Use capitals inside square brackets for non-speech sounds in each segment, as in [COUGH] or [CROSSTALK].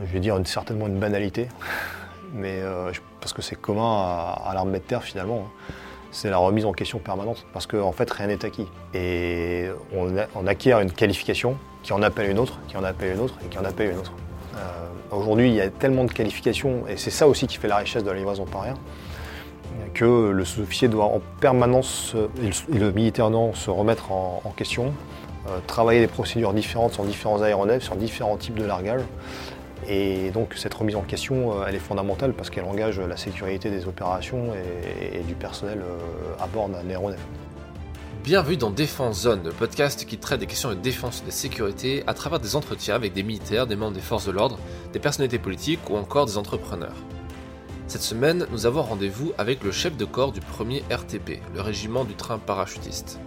je vais dire certainement une banalité, mais parce que c'est commun à, l'armée de terre finalement. Hein. C'est la remise en question permanente, parce qu'en fait rien n'est acquis. Et on, acquiert une qualification qui en appelle une autre, qui en appelle une autre, et qui en appelle une autre. Aujourd'hui, il y a tellement de qualifications, et c'est ça aussi qui fait la richesse de la livraison par air, que le sous-officier doit en permanence, et le militaire non, se remettre en, question, euh, travailler des procédures différentes sur différents aéronefs, sur différents types de largage. Et donc cette remise en question, euh, elle est fondamentale parce qu'elle engage la sécurité des opérations et, du personnel euh, à bord d'un aéronef. Bienvenue dans Défense Zone, le podcast qui traite des questions de défense et de sécurité à travers des entretiens avec des militaires, des membres des forces de l'ordre, des personnalités politiques ou encore des entrepreneurs. Cette semaine, nous avons rendez-vous avec le chef de corps du premier RTP, le régiment du train parachutiste.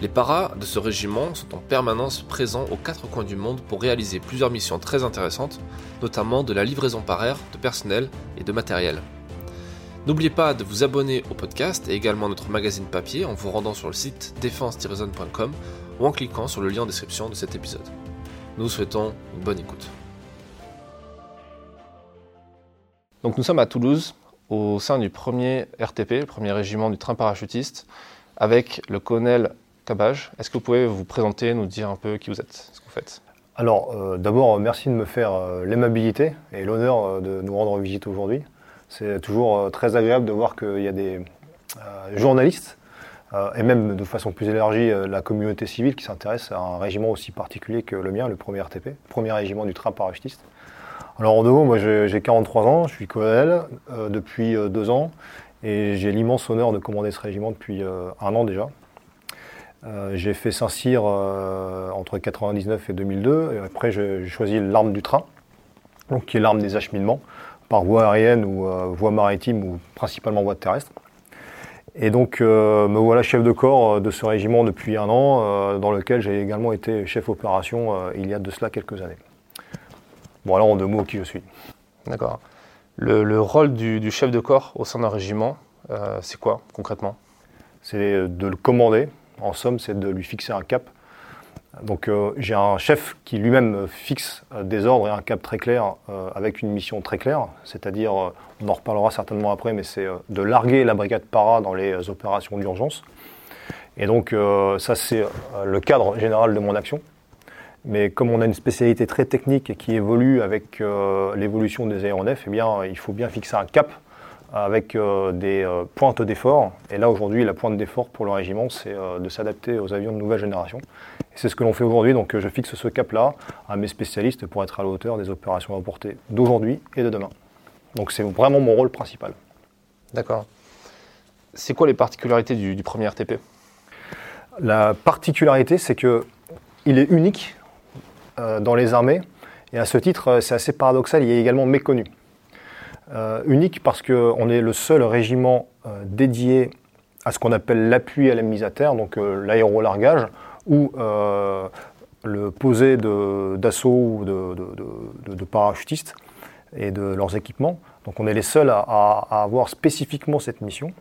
Les paras de ce régiment sont en permanence présents aux quatre coins du monde pour réaliser plusieurs missions très intéressantes, notamment de la livraison par air de personnel et de matériel. N'oubliez pas de vous abonner au podcast et également à notre magazine papier en vous rendant sur le site défense-zone.com ou en cliquant sur le lien en description de cet épisode. Nous souhaitons une bonne écoute. Nous sommes à Toulouse, au sein du premier RTP, le premier régiment du train parachutiste, avec le colonel Est-ce que vous pouvez vous présenter, nous dire un peu qui vous êtes, ce que vous faites? Alors euh, d'abord, merci de me faire euh, l'aimabilité et l'honneur euh, de nous rendre visite aujourd'hui. C'est toujours très agréable de voir qu'il y a des journalistes et même de façon plus élargie la communauté civile qui s'intéresse à un régiment aussi particulier que le mien, le premier RTP, premier régiment du train parachutiste. Alors en deux mots, moi j'ai 43 ans, je suis colonel euh, depuis euh, deux ans et j'ai l'immense honneur de commander ce régiment depuis euh, un an déjà. J'ai fait Saint-Cyr entre 1999 et 2002 et après j'ai choisi l'arme du train, donc qui est l'arme des acheminements par voie aérienne ou voie maritime ou principalement voie terrestre. Et donc me voilà chef de corps de ce régiment depuis un an, dans lequel j'ai également été chef opération il y a de cela quelques années. Bon, alors en deux mots, qui je suis. D'accord. Le, rôle du, chef de corps au sein d'un régiment, euh, c'est quoi concrètement? C'est de le commander. En somme, c'est de lui fixer un cap. Donc euh, j'ai un chef qui lui-même fixe des ordres et un cap très clair euh, avec une mission très claire, c'est-à-dire, on en reparlera certainement après, mais c'est de larguer la brigade para dans les opérations d'urgence. Et donc ça c'est le cadre général de mon action. Mais comme on a une spécialité très technique qui évolue avec euh, l'évolution des aéronefs, eh il faut bien fixer un cap avec euh, des euh, pointes d'effort. Et là, aujourd'hui, la pointe d'effort pour le régiment, c'est de s'adapter aux avions de nouvelle génération. C'est ce que l'on fait aujourd'hui. Donc, je fixe ce cap-là à mes spécialistes pour être à la hauteur des opérations à portée d'aujourd'hui et de demain. Donc, c'est vraiment mon rôle principal. D'accord. C'est quoi les particularités du, du premier RTP La particularité, c'est que il est unique euh, dans les armées. Et à ce titre, euh, c'est assez paradoxal, il est également méconnu. Euh, unique parce qu'on est le seul régiment dédié à ce qu'on appelle l'appui à la mise à terre, donc l'aérolargage, ou le posé d'assaut ou de, parachutistes et de leurs équipements. Donc on est les seuls à, à avoir spécifiquement cette mission.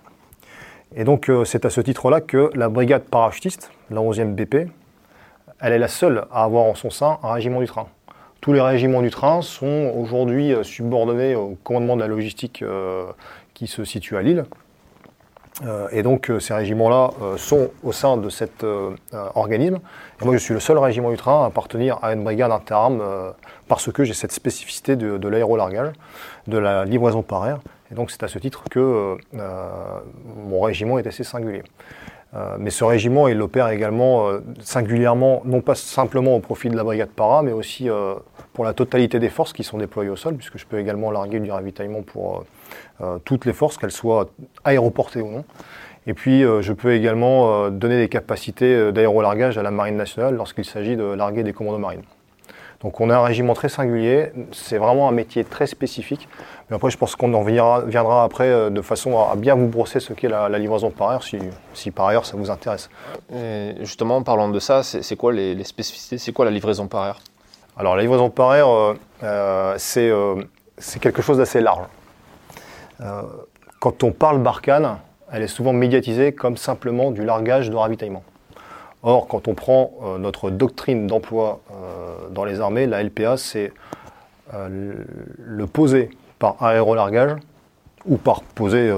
Et donc c'est à ce titre-là que la brigade parachutiste, la 11e BP, elle est la seule à avoir en son sein un régiment du train. Tous les régiments du train sont aujourd'hui euh, subordonnés au commandement de la logistique euh, qui se situe à Lille. Euh, et donc ces régiments-là sont au sein de cet organisme. Moi je suis le seul régiment du train à appartenir à une brigade interarmes parce que j'ai cette spécificité de l'aérolargage, de la livraison par air. Et donc c'est à ce titre que mon régiment est assez singulier. Euh, mais ce régiment, il opère également euh, singulièrement, non pas simplement au profit de la brigade para, mais aussi euh, pour la totalité des forces qui sont déployées au sol, puisque je peux également larguer du ravitaillement pour toutes les forces, qu'elles soient aéroportées ou non. Et puis, je peux également donner des capacités d'aérolargage à la Marine nationale lorsqu'il s'agit de larguer des commandos marines. Donc on a un régiment très singulier, c'est vraiment un métier très spécifique. Mais après, je pense qu'on en viendra, après euh, de façon à, bien vous brosser ce qu'est la, livraison par air, si, par ailleurs ça vous intéresse. justement, en parlant de ça, c'est quoi les, spécificités C'est quoi la livraison par air Alors la livraison par air, euh, euh, c'est quelque chose d'assez large. quand on parle Barkhane, elle est souvent médiatisée comme simplement du largage de ravitaillement. Or, quand on prend notre doctrine d'emploi dans les armées, la LPA, c'est le poser par aérolargage ou par poser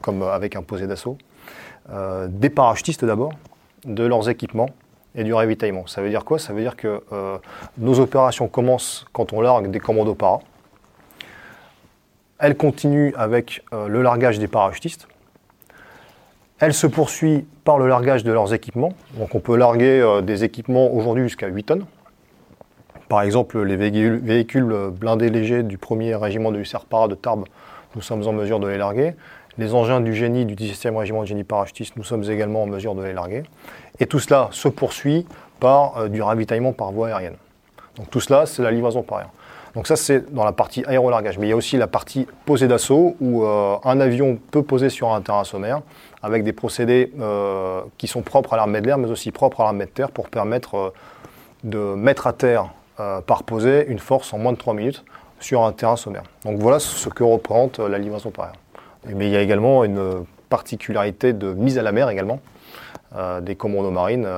comme avec un posé d'assaut, des parachutistes d'abord, de leurs équipements et du ravitaillement. Ça veut dire quoi? Ça veut dire que nos opérations commencent quand on largue des commandos para. Elles continuent avec le largage des parachutistes. Elle se poursuit par le largage de leurs équipements. Donc on peut larguer euh, des équipements aujourd'hui jusqu'à 8 tonnes. Par exemple, les véhicules, blindés légers du 1er régiment de hussards para de Tarbes, nous sommes en mesure de les larguer. Les engins du génie du 17e régiment de génie parachutiste, nous sommes également en mesure de les larguer. Et tout cela se poursuit par euh, du ravitaillement par voie aérienne. Donc tout cela, c'est la livraison par air. Donc ça, c'est dans la partie aérolargage. Mais il y a aussi la partie posée d'assaut, où euh, un avion peut poser sur un terrain sommaire avec des procédés euh, qui sont propres à l'armée de l'air, mais aussi propres à l'armée de terre, pour permettre euh, de mettre à terre par posée une force en moins de 3 minutes sur un terrain sommaire. Donc voilà ce que représente la livraison par air. Mais il y a également une particularité de mise à la mer également, des commandos marines,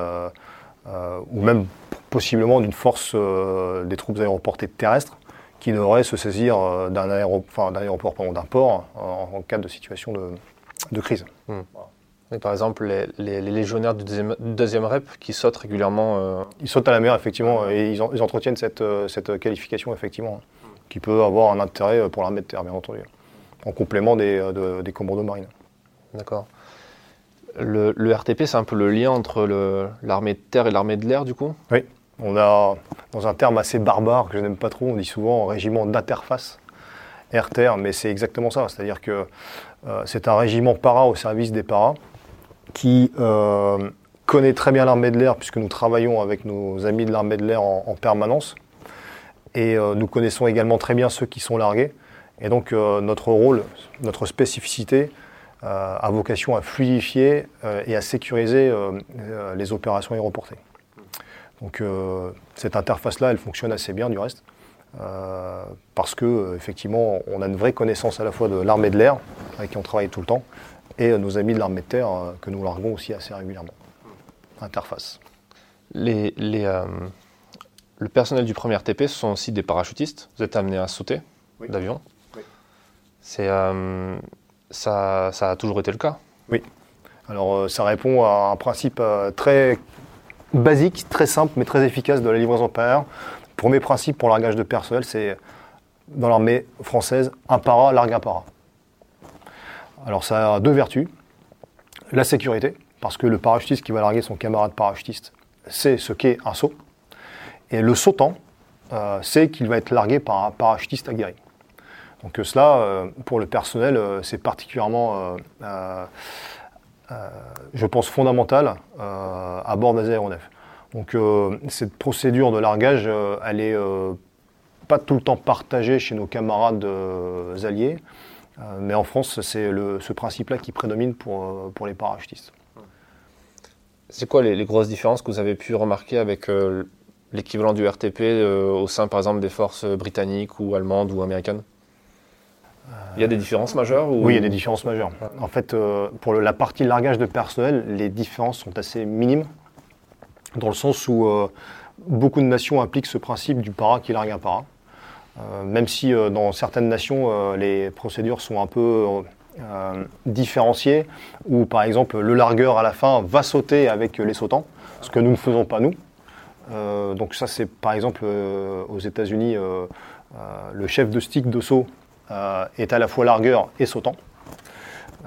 ou même possiblement d'une force des troupes aéroportées terrestres, qui devrait se saisir euh, d'un aéroport, d'un port, en, cas de situation de, crise. Hmm. par exemple, les, légionnaires du deuxième, REP qui sautent régulièrement. Euh, ils sautent à la mer, effectivement, et ils, entretiennent cette, euh, cette, qualification, effectivement, qui peut avoir un intérêt pour l'armée de terre, bien entendu, en complément des, des commandos marines. D'accord. Le, le, RTP, c'est un peu le lien entre l'armée de terre et l'armée de l'air, du coup? Oui. On a, dans un terme assez barbare que je n'aime pas trop, on dit souvent régiment d'interface, RTR, mais c'est exactement ça. C'est-à-dire que euh, c'est un régiment para au service des paras qui euh, connaît très bien l'armée de l'air, puisque nous travaillons avec nos amis de l'armée de l'air en, permanence. Et euh, nous connaissons également très bien ceux qui sont largués. Et donc notre rôle, notre spécificité, a vocation à fluidifier et à sécuriser les opérations aéroportées. Donc euh, cette interface-là, elle fonctionne assez bien du reste. Euh, parce que euh, effectivement, on a une vraie connaissance à la fois de l'armée de l'air, avec qui on travaille tout le temps, et nos amis de l'armée de terre, que nous larguons aussi assez régulièrement. Interface. Les, le personnel du premier RTP, ce sont aussi des parachutistes. Vous êtes amené à sauter d'avion. Oui. C'est, ça, ça, a toujours été le cas. Oui. Alors ça répond à un principe très basique, très simple, mais très efficace de la livraison par air. Premier principe pour largage de personnel, c'est dans l'armée française, un para largue un para. Alors ça a deux vertus. La sécurité, parce que le parachutiste qui va larguer son camarade parachutiste sait ce qu'est un saut. Et le sautant euh, sait qu'il va être largué par un parachutiste aguerri. Donc cela, euh, pour le personnel, euh, c'est particulièrement euh, je pense, fondamentale euh, à bord des aéronefs. Donc euh, cette procédure de largage, elle est pas tout le temps partagée chez nos camarades alliés, mais en France, c'est ce principe-là qui prédomine pour, pour les parachutistes. C'est quoi les, grosses différences que vous avez pu remarquer avec l'équivalent du RTP au sein, par exemple, des forces britanniques ou allemandes ou américaines? Il y a des différences majeures Oui, il y a des différences majeures. En fait, euh, pour la partie largage de personnel, les différences sont assez minimes, dans le sens où euh, beaucoup de nations appliquent ce principe du para qui largue un para. Euh, même si dans certaines nations, les procédures sont un peu différenciées, où par exemple le largueur à la fin va sauter avec les sautants, ce que nous ne faisons pas nous. donc ça c'est par exemple aux États-Unis le chef de stick de saut euh, est à la fois largueur et sautant.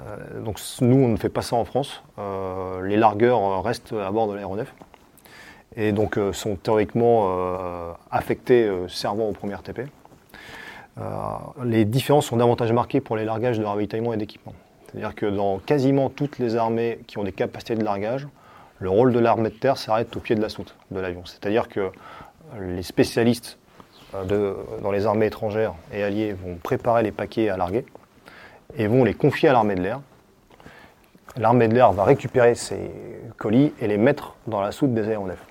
Euh, donc nous, on ne fait pas ça en France. Euh, les largueurs restent à bord de l'aéronef et donc sont théoriquement affectés servant au premier TP. les différences sont davantage marquées pour les largages de ravitaillement et d'équipement. C'est-à-dire que dans quasiment toutes les armées qui ont des capacités de largage, le rôle de l'armée de terre s'arrête au pied de la soute de l'avion. C'est-à-dire que les spécialistes euh, dans les armées étrangères et alliées vont préparer les paquets à larguer et vont les confier à l'armée de l'air. L'armée de l'air va récupérer ces colis et les mettre dans la soute des aéronefs.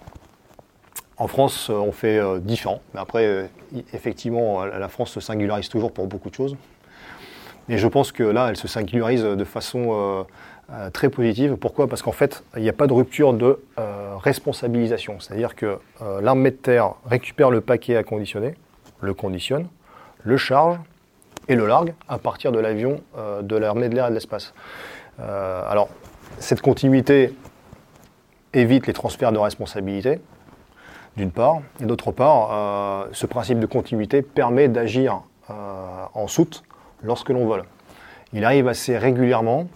En France, euh, on fait euh, différent, mais après, effectivement, la France se singularise toujours pour beaucoup de choses. Et je pense que là, elle se singularise de façon euh, très positive. Pourquoi? Parce qu'en fait, il n'y a pas de rupture de euh, responsabilisation. C'est-à-dire que euh, l'armée de terre récupère le paquet à conditionner, le conditionne, le charge et le largue à partir de l'avion euh, de l'armée de l'air et de l'espace. Euh, alors, cette continuité évite les transferts de responsabilité, d'une part, et d'autre part, euh, ce principe de continuité permet d'agir en soute lorsque l'on vole. Il arrive assez régulièrement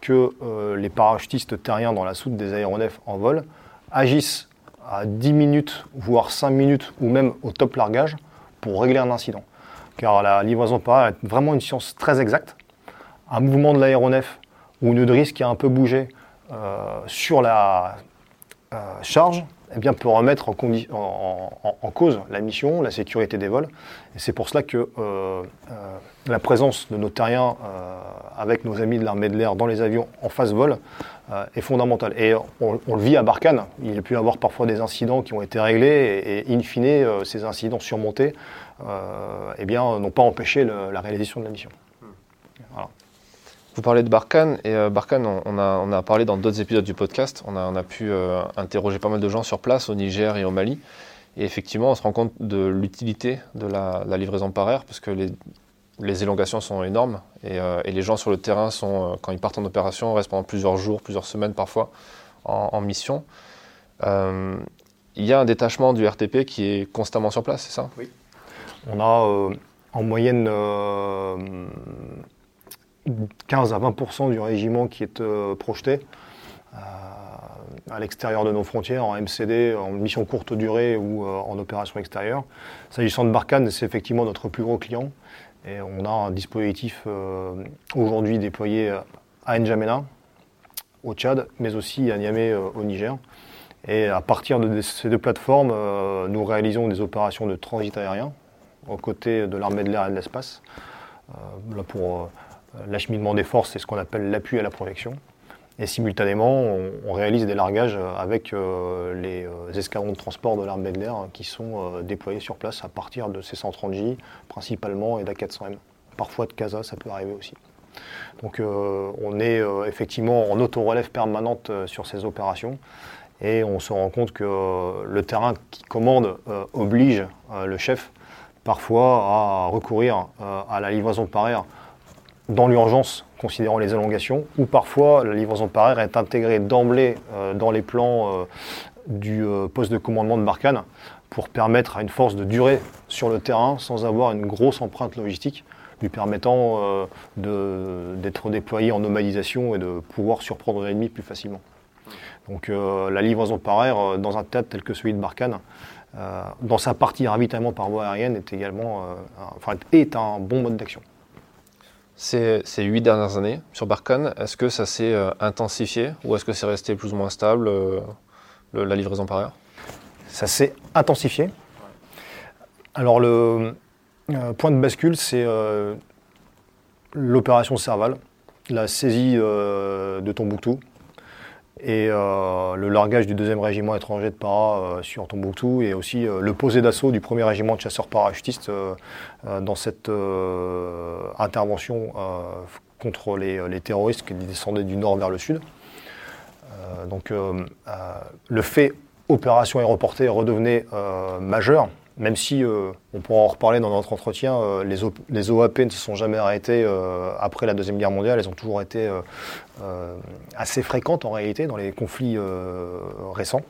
que les parachutistes terriens dans la soute des aéronefs en vol agissent à 10 minutes, voire 5 minutes, ou même au top largage, pour régler un incident car la livraison par est vraiment une science très exacte. Un mouvement de l'aéronef ou une nœudrisse qui a un peu bougé euh, sur la euh, charge eh bien, peut remettre en, cause la mission, la sécurité des vols. Et c'est pour cela que euh, la présence de nos terriens avec nos amis de l'armée de l'air dans les avions en phase vol est fondamentale. Et on, le vit à Barkhane. Il a pu y avoir parfois des incidents qui ont été réglés et, et in fine, ces incidents surmontés euh, eh bien, n'ont pas empêché la réalisation de la mission. Vous parlez de Barkhane, et euh, Barkhane, on, a, parlé dans d'autres épisodes du podcast, on a, pu euh, interroger pas mal de gens sur place, au Niger et au Mali, et effectivement, on se rend compte de l'utilité de la, livraison par air, parce que les, élongations sont énormes, et, les gens sur le terrain, sont, quand ils partent en opération, restent pendant plusieurs jours, plusieurs semaines parfois, en, mission. il y a un détachement du RTP qui est constamment sur place, c'est ça? Oui. On a euh, en moyenne 15 euh, à 20% du régiment qui est euh, projeté à l'extérieur de nos frontières, en MCD, en mission courte durée ou en opération extérieure. S'agissant de Barkhane, c'est effectivement notre plus gros client. Et on a un dispositif aujourd'hui déployé à N'Djamena, au Tchad, mais aussi à Niamey, au Niger. Et à partir de ces deux plateformes, nous réalisons des opérations de transit aérien, aux côtés de l'armée de l'air et de l'espace. Euh, pour euh, l'acheminement des forces, c'est ce qu'on appelle l'appui à la projection. Et simultanément, on, réalise des largages avec euh, les escadrons de transport de l'armée de l'air qui sont déployés sur place à partir de ces 130J principalement et d'A400M. Parfois de CASA, ça peut arriver aussi. Donc on est effectivement en auto-relève permanente sur ces opérations et on se rend compte que le terrain qui commande oblige le chef parfois à recourir euh, à la livraison par air dans l'urgence, considérant les élongations, ou parfois la livraison par air est intégrée d'emblée euh, dans les plans euh, du poste de commandement de Barkhane pour permettre à une force de durer sur le terrain sans avoir une grosse empreinte logistique, lui permettant d'être déployé en nomadisation et de pouvoir surprendre l'ennemi plus facilement. Donc la livraison par air dans un théâtre tel que celui de Barkhane euh, dans sa partie ravitaillement par voie aérienne est également euh, enfin, est un bon mode d'action. Ces, huit dernières années sur Barkhane, est-ce que ça s'est euh, intensifié ou est-ce que c'est resté plus ou moins stable, la livraison par air Ça s'est intensifié. Alors le point de bascule, c'est l'opération Serval, la saisie de Tombouctou, et euh, le largage du deuxième régiment étranger de para euh, sur Tombouctou et aussi euh, le posé d'assaut du premier régiment de chasseurs parachutistes dans cette intervention contre les, terroristes qui descendaient du nord vers le sud. donc le fait opération aéroportée redevenait majeur même si euh, on pourra en reparler dans notre entretien, euh, les, OAP ne se sont jamais arrêtés euh, après la Deuxième Guerre mondiale, elles ont toujours été assez fréquentes en réalité dans les conflits récents.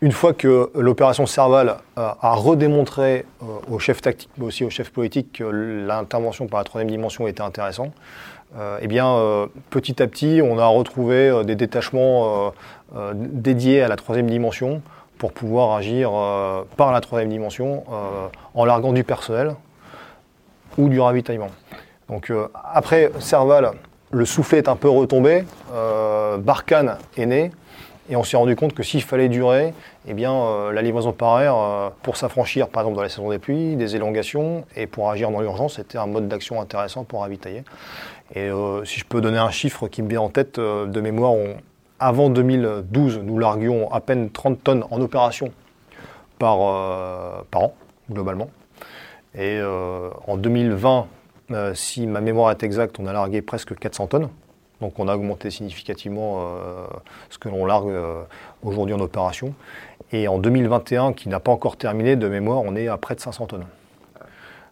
Une fois que l'opération Serval a redémontré au chef tactique, mais aussi au chef politique que l'intervention par la troisième dimension était intéressante, eh bien, petit à petit, on a retrouvé des détachements dédiés à la troisième dimension, pour pouvoir agir euh, par la troisième dimension euh, en larguant du personnel ou du ravitaillement. Donc euh, après Serval, le soufflet est un peu retombé, Barkhane est né, et on s'est rendu compte que s'il fallait durer, eh bien, la livraison par air, pour s'affranchir par exemple dans la saison des pluies, des élongations, et pour agir dans l'urgence, c'était un mode d'action intéressant pour ravitailler. Et si je peux donner un chiffre qui me vient en tête de mémoire, on, avant 2012, nous larguions à peine 30 tonnes en opération par, euh, par an, globalement. Et euh, en 2020, euh, si ma mémoire est exacte, on a largué presque 400 tonnes Donc on a augmenté significativement ce que l'on largue aujourd'hui en opération. Et en 2021, qui n'a pas encore terminé, de mémoire, on est à près de 500 tonnes.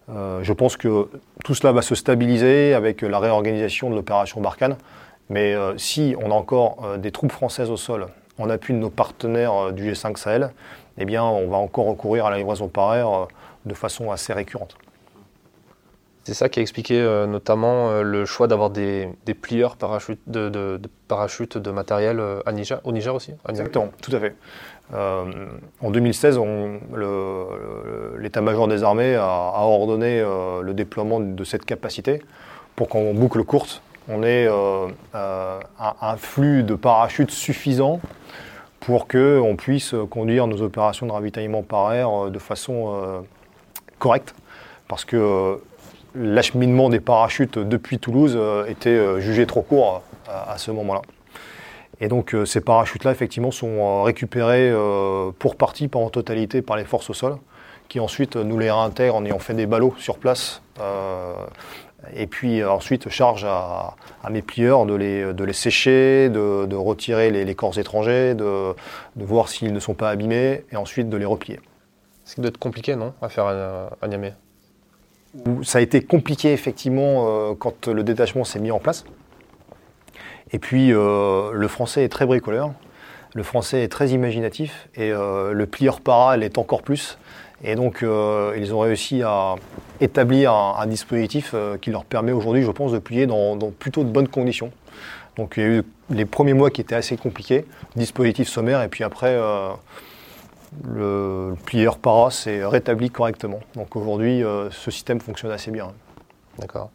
je pense que tout cela va se stabiliser avec la réorganisation de l'opération Barkhane. Mais si on a encore des troupes françaises au sol en appui de nos partenaires du G5 Sahel, eh bien, on va encore recourir à la livraison par air de façon assez récurrente. C'est ça qui a expliqué euh, notamment euh, le choix d'avoir des, plieurs parachutes de, de, de matériel euh, à Niger, au Niger aussi Exactement, tout à fait. en 2016, l'état-major des armées a, ordonné le déploiement de cette capacité pour qu'en boucle courte, on ait un, flux de parachutes suffisant pour qu'on puisse conduire nos opérations de ravitaillement par air de façon correcte. Parce que l'acheminement des parachutes depuis Toulouse euh, était euh, jugé trop court euh, à, ce moment-là. Et donc ces parachutes-là, effectivement, sont récupérés pour partie, pas en totalité, par les forces au sol, qui ensuite nous les réintègrent en ayant fait des ballots sur place. Et puis ensuite charge à, mes plieurs de les, de les sécher, de, retirer les, corps étrangers, de, voir s'ils ne sont pas abîmés, et ensuite de les replier. C'est doit être compliqué, non, à faire à, à Niamey ça a été compliqué effectivement euh, quand le détachement s'est mis en place. Et puis euh, le français est très bricoleur, le français est très imaginatif et euh, le plieur para l'est encore plus. Et donc ils ont réussi à établir un, dispositif qui leur permet aujourd'hui, je pense, de plier dans, dans, plutôt de bonnes conditions. Donc il y a eu les premiers mois qui étaient assez compliqués, dispositif sommaire, et puis après le plieur para s'est rétabli correctement. Donc aujourd'hui, euh, ce système fonctionne assez bien. D'accord.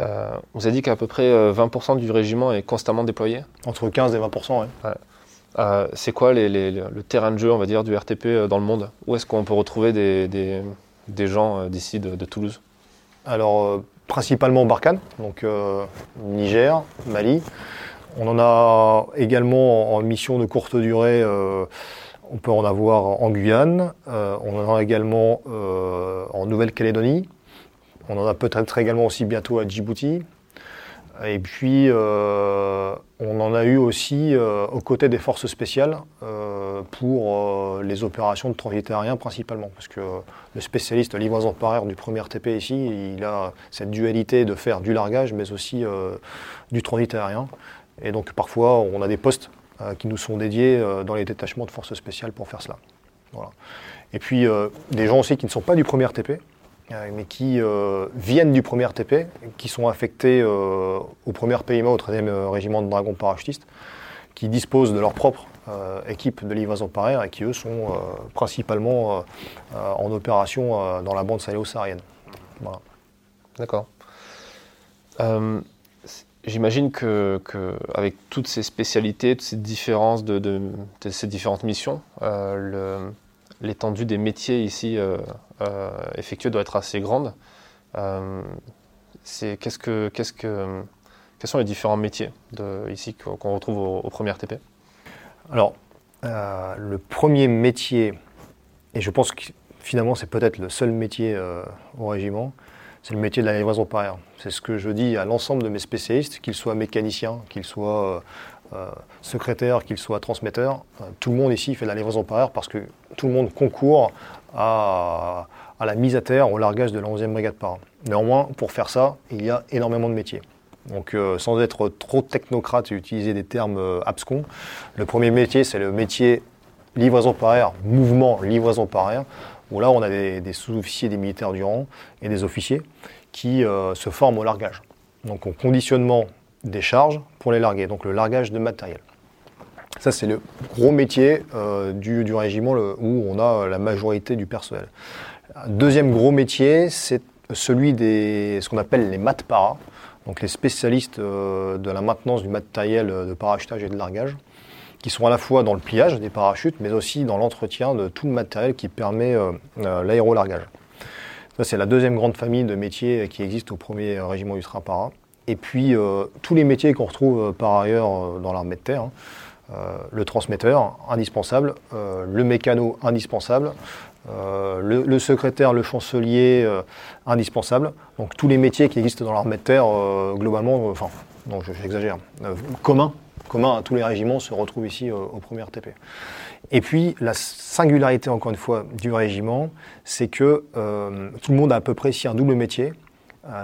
Euh, on vous a dit qu'à peu près 20% euh, du régiment est constamment déployé? Entre 15 et 20%, oui. C'est quoi le terrain de jeu, on va dire, du RTP dans le monde? Où est-ce qu'on peut retrouver des, gens d'ici, de, Toulouse? Alors, principalement Barkhane, donc Niger, Mali. On en a également en mission de courte durée on peut en avoir en Guyane, euh, on en a également euh, en Nouvelle-Calédonie, on en a peut-être également aussi bientôt à Djibouti. Et puis, euh, on en a eu aussi aux côtés des forces spéciales pour les opérations de transit aérien principalement. Parce que le spécialiste livraison par air du premier TP ici, il a cette dualité de faire du largage, mais aussi du transit aérien. Et donc, parfois, on a des postes euh, qui nous sont dédiés euh, dans les détachements de forces spéciales pour faire cela. Et puis euh, des gens aussi qui ne sont pas du premier RTP, mais qui viennent du premier RTP, qui sont affectés au premier PIMA, au 13e régiment de dragons parachutistes, qui disposent de leur propre équipe de livraison par air et qui eux sont principalement en opération dans la bande sahélo-saharienne. D'accord. J'imagine que, avec toutes ces spécialités, toutes ces différences de, ces différentes missions, euh, l'étendue des métiers ici euh, euh, effectués doit être assez grande. que, quels sont les différents métiers ici qu'on retrouve au, premier TP Alors, le premier métier, et je pense que finalement c'est peut-être le seul métier au régiment, c'est le métier de la livraison par air. C'est ce que je dis à l'ensemble de mes spécialistes, qu'ils soient mécaniciens, qu'ils soient euh, euh, secrétaires, qu'ils soient transmetteurs. Euh, tout le monde ici fait de la livraison par air parce que tout le monde concourt à, la mise à terre, au largage de la 11e brigade par an. Néanmoins, pour faire ça, il y a énormément de métiers. Donc, sans être trop technocrate et utiliser des termes abscons, le premier métier, c'est le métier livraison par air, mouvement livraison par air où là on a des, sous-officiers des militaires du rang et des officiers qui euh, se forment au largage. Donc au conditionnement des charges pour les larguer, donc le largage de matériel. Ça c'est le gros métier euh, du, régiment où on a la majorité du personnel. Deuxième gros métier, c'est celui des ce qu'on appelle les mat para, donc les spécialistes euh, de la maintenance du matériel de parachutage et de largage qui sont à la fois dans le pliage des parachutes, mais aussi dans l'entretien de tout le matériel qui permet euh, euh, l'aérolargage. Ça, c'est la deuxième grande famille de métiers qui existe au premier régiment du para. Et puis, euh, tous les métiers qu'on retrouve par ailleurs dans l'armée de terre. Hein. le transmetteur, indispensable, le mécano, indispensable, le, secrétaire, le chancelier, indispensable. Donc tous les métiers qui existent dans l'armée de terre, globalement, enfin, non, j'exagère, commun, commun à tous les régiments se retrouve ici au, premier RTP. Et puis la singularité, encore une fois, du régiment, c'est que tout le monde a à peu près ici un double métier.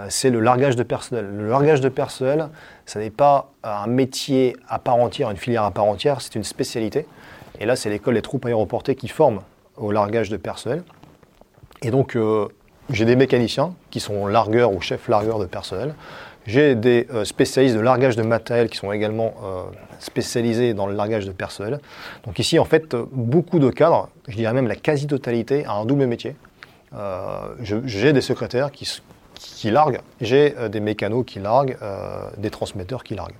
C'est le largage de personnel. Le largage de personnel, ce n'est pas un métier à part entière, une filière à part entière, c'est une spécialité. Et là, c'est l'école des troupes aéroportées qui forment au largage de personnel. Et donc, euh, j'ai des mécaniciens qui sont largueurs ou chefs largueurs de personnel. J'ai des euh, spécialistes de largage de matériel qui sont également euh, spécialisés dans le largage de personnel. Donc ici, en fait, beaucoup de cadres, je dirais même la quasi-totalité, a un double métier. j'ai des secrétaires qui, qui larguent, j'ai des mécanos qui larguent, des transmetteurs qui larguent.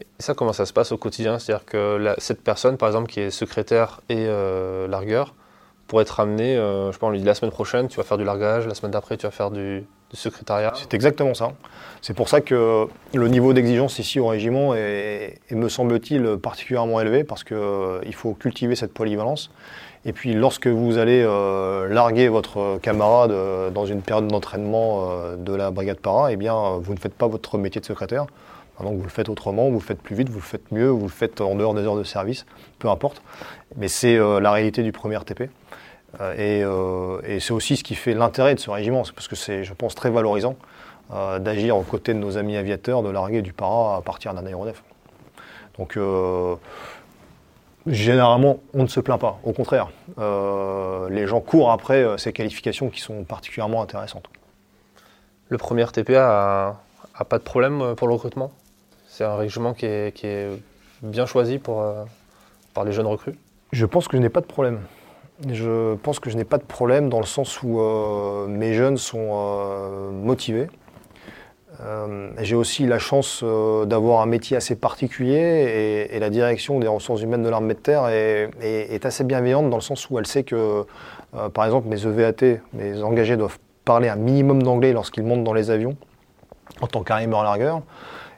Et ça, comment ça se passe au quotidien? C'est-à-dire que cette personne, par exemple, qui est secrétaire et largueur, pour être amené, euh, je sais pas, on lui dit la semaine prochaine, tu vas faire du largage, la semaine d'après, tu vas faire du, secrétariat. C'est exactement ça. C'est pour ça que le niveau d'exigence ici au régiment est, me semble-t-il, particulièrement élevé parce qu'il euh, faut cultiver cette polyvalence. Et puis lorsque vous allez euh, larguer votre camarade dans une période d'entraînement de la brigade para, eh bien, vous ne faites pas votre métier de secrétaire. Donc vous le faites autrement, vous le faites plus vite, vous le faites mieux, vous le faites en dehors des heures de service, peu importe. Mais c'est la réalité du premier RTP. Euh, euh, et, c'est aussi ce qui fait l'intérêt de ce régiment, parce que c'est, je pense, très valorisant euh, d'agir aux côtés de nos amis aviateurs, de larguer du para à partir d'un aéronef. Donc, généralement, on ne se plaint pas. Au contraire, les gens courent après ces qualifications qui sont particulièrement intéressantes. Le premier RTPA a, pas de problème pour le recrutement? C'est un régiment qui est, bien choisi pour, par les jeunes recrues? Je pense que je n'ai pas de problème. Je pense que je n'ai pas de problème dans le sens où euh, mes jeunes sont euh, motivés. Euh, j'ai aussi la chance d'avoir un métier assez particulier et, la direction des ressources humaines de l'armée de terre est, assez bienveillante dans le sens où elle sait que, par exemple, mes EVAT, mes engagés doivent parler un minimum d'anglais lorsqu'ils montent dans les avions en tant qu'arrimeur largueur.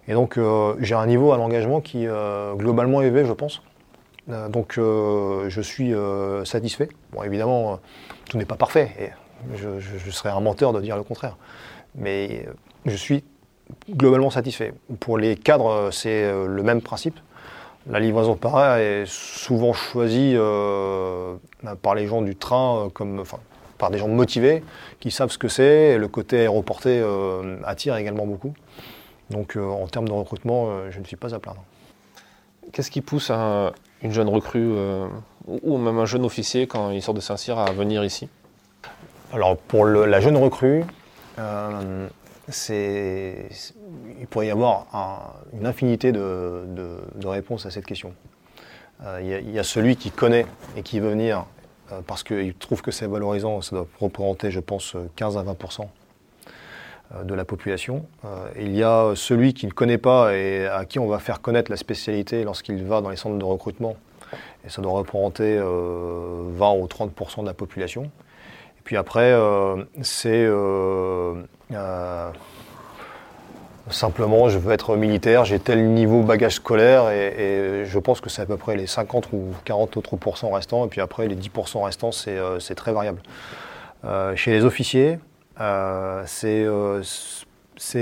Et donc j'ai un niveau à l'engagement qui globalement élevé, je pense. Euh, donc euh, je suis euh, satisfait. Bon, évidemment, tout n'est pas parfait. Et je, serais un menteur de dire le contraire. Mais je suis globalement satisfait. Pour les cadres, c'est le même principe. La livraison par est souvent choisie par les gens du train, comme, enfin, par des gens motivés, qui savent ce que c'est. Le côté aéroporté attire également beaucoup. Donc en termes de recrutement, je ne suis pas à plaindre. Qu'est-ce qui pousse un, une jeune recrue euh, ou même un jeune officier quand il sort de Saint-Cyr à venir ici? Alors pour la jeune recrue, euh, il pourrait y avoir une infinité de, réponses à cette question. Euh, il, y a, celui qui connaît et qui veut venir parce qu'il trouve que c'est valorisant, ça doit représenter je pense 15 à 20 euh, de la population. Euh, il y a celui qui ne connaît pas et à qui on va faire connaître la spécialité lorsqu'il va dans les centres de recrutement. Et ça doit représenter 20 euh, ou 30% de la population. Et puis après, c'est simplement je veux être militaire, j'ai tel niveau bagage scolaire et, je pense que c'est à peu près les 50 ou 40 autres pourcents restants. Et puis après, les 10% restants, c'est très variable. chez les officiers, euh, euh, c'est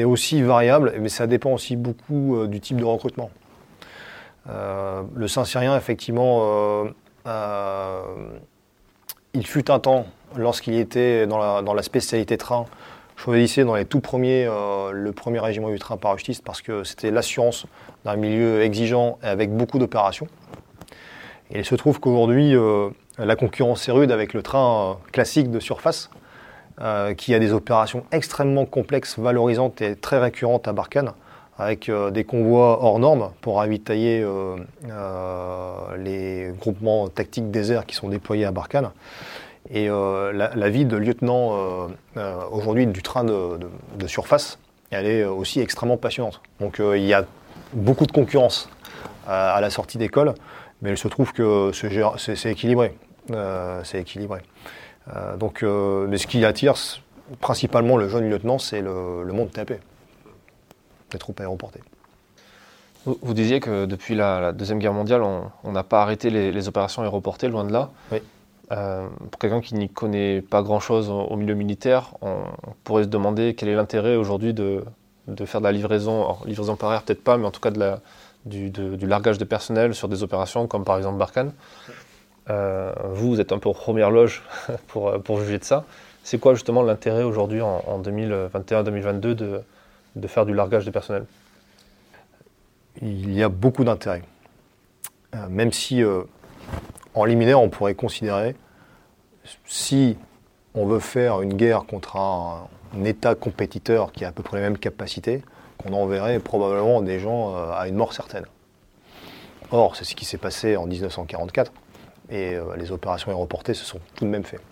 aussi variable, mais ça dépend aussi beaucoup euh, du type de recrutement. le Saint-Syrien, effectivement, il fut un temps, lorsqu'il était dans la, dans la, spécialité train, choisissait dans les tout premiers le premier régiment du train parachutiste parce que c'était l'assurance d'un milieu exigeant et avec beaucoup d'opérations. Et il se trouve qu'aujourd'hui, la concurrence est rude avec le train classique de surface. Euh, qui a des opérations extrêmement complexes, valorisantes et très récurrentes à Barkhane, avec euh, des convois hors normes pour ravitailler euh, les groupements tactiques déserts qui sont déployés à Barkhane. Et la, vie de lieutenant aujourd'hui du train de, surface, elle est aussi extrêmement passionnante. Donc il y a beaucoup de concurrence à la sortie d'école, mais il se trouve que c'est équilibré. c'est équilibré. Euh, donc, euh, mais ce qui attire principalement le jeune lieutenant, c'est le, monde TAP, les troupes aéroportées. Vous, vous, disiez que depuis la, Deuxième Guerre mondiale, on n'a pas arrêté les, opérations aéroportées, loin de là. Oui. Euh, pour quelqu'un qui n'y connaît pas grand-chose au, milieu militaire, on, pourrait se demander quel est l'intérêt aujourd'hui de, de faire de la livraison, livraison par air peut-être pas, mais en tout cas de la, du, largage de personnel sur des opérations comme par exemple Barkhane. Euh, vous, vous êtes un peu aux premières loges [LAUGHS] pour, pour juger de ça. C'est quoi justement l'intérêt aujourd'hui en, 2021-2022 de, de faire du largage de personnel Il y a beaucoup d'intérêt. Euh, même si euh, en liminaire, on pourrait considérer si on veut faire une guerre contre un, État compétiteur qui a à peu près les mêmes capacités, qu'on enverrait probablement des gens euh, à une mort certaine. Or, c'est ce qui s'est passé en 1944, et les opérations aéroportées se sont tout de même faites.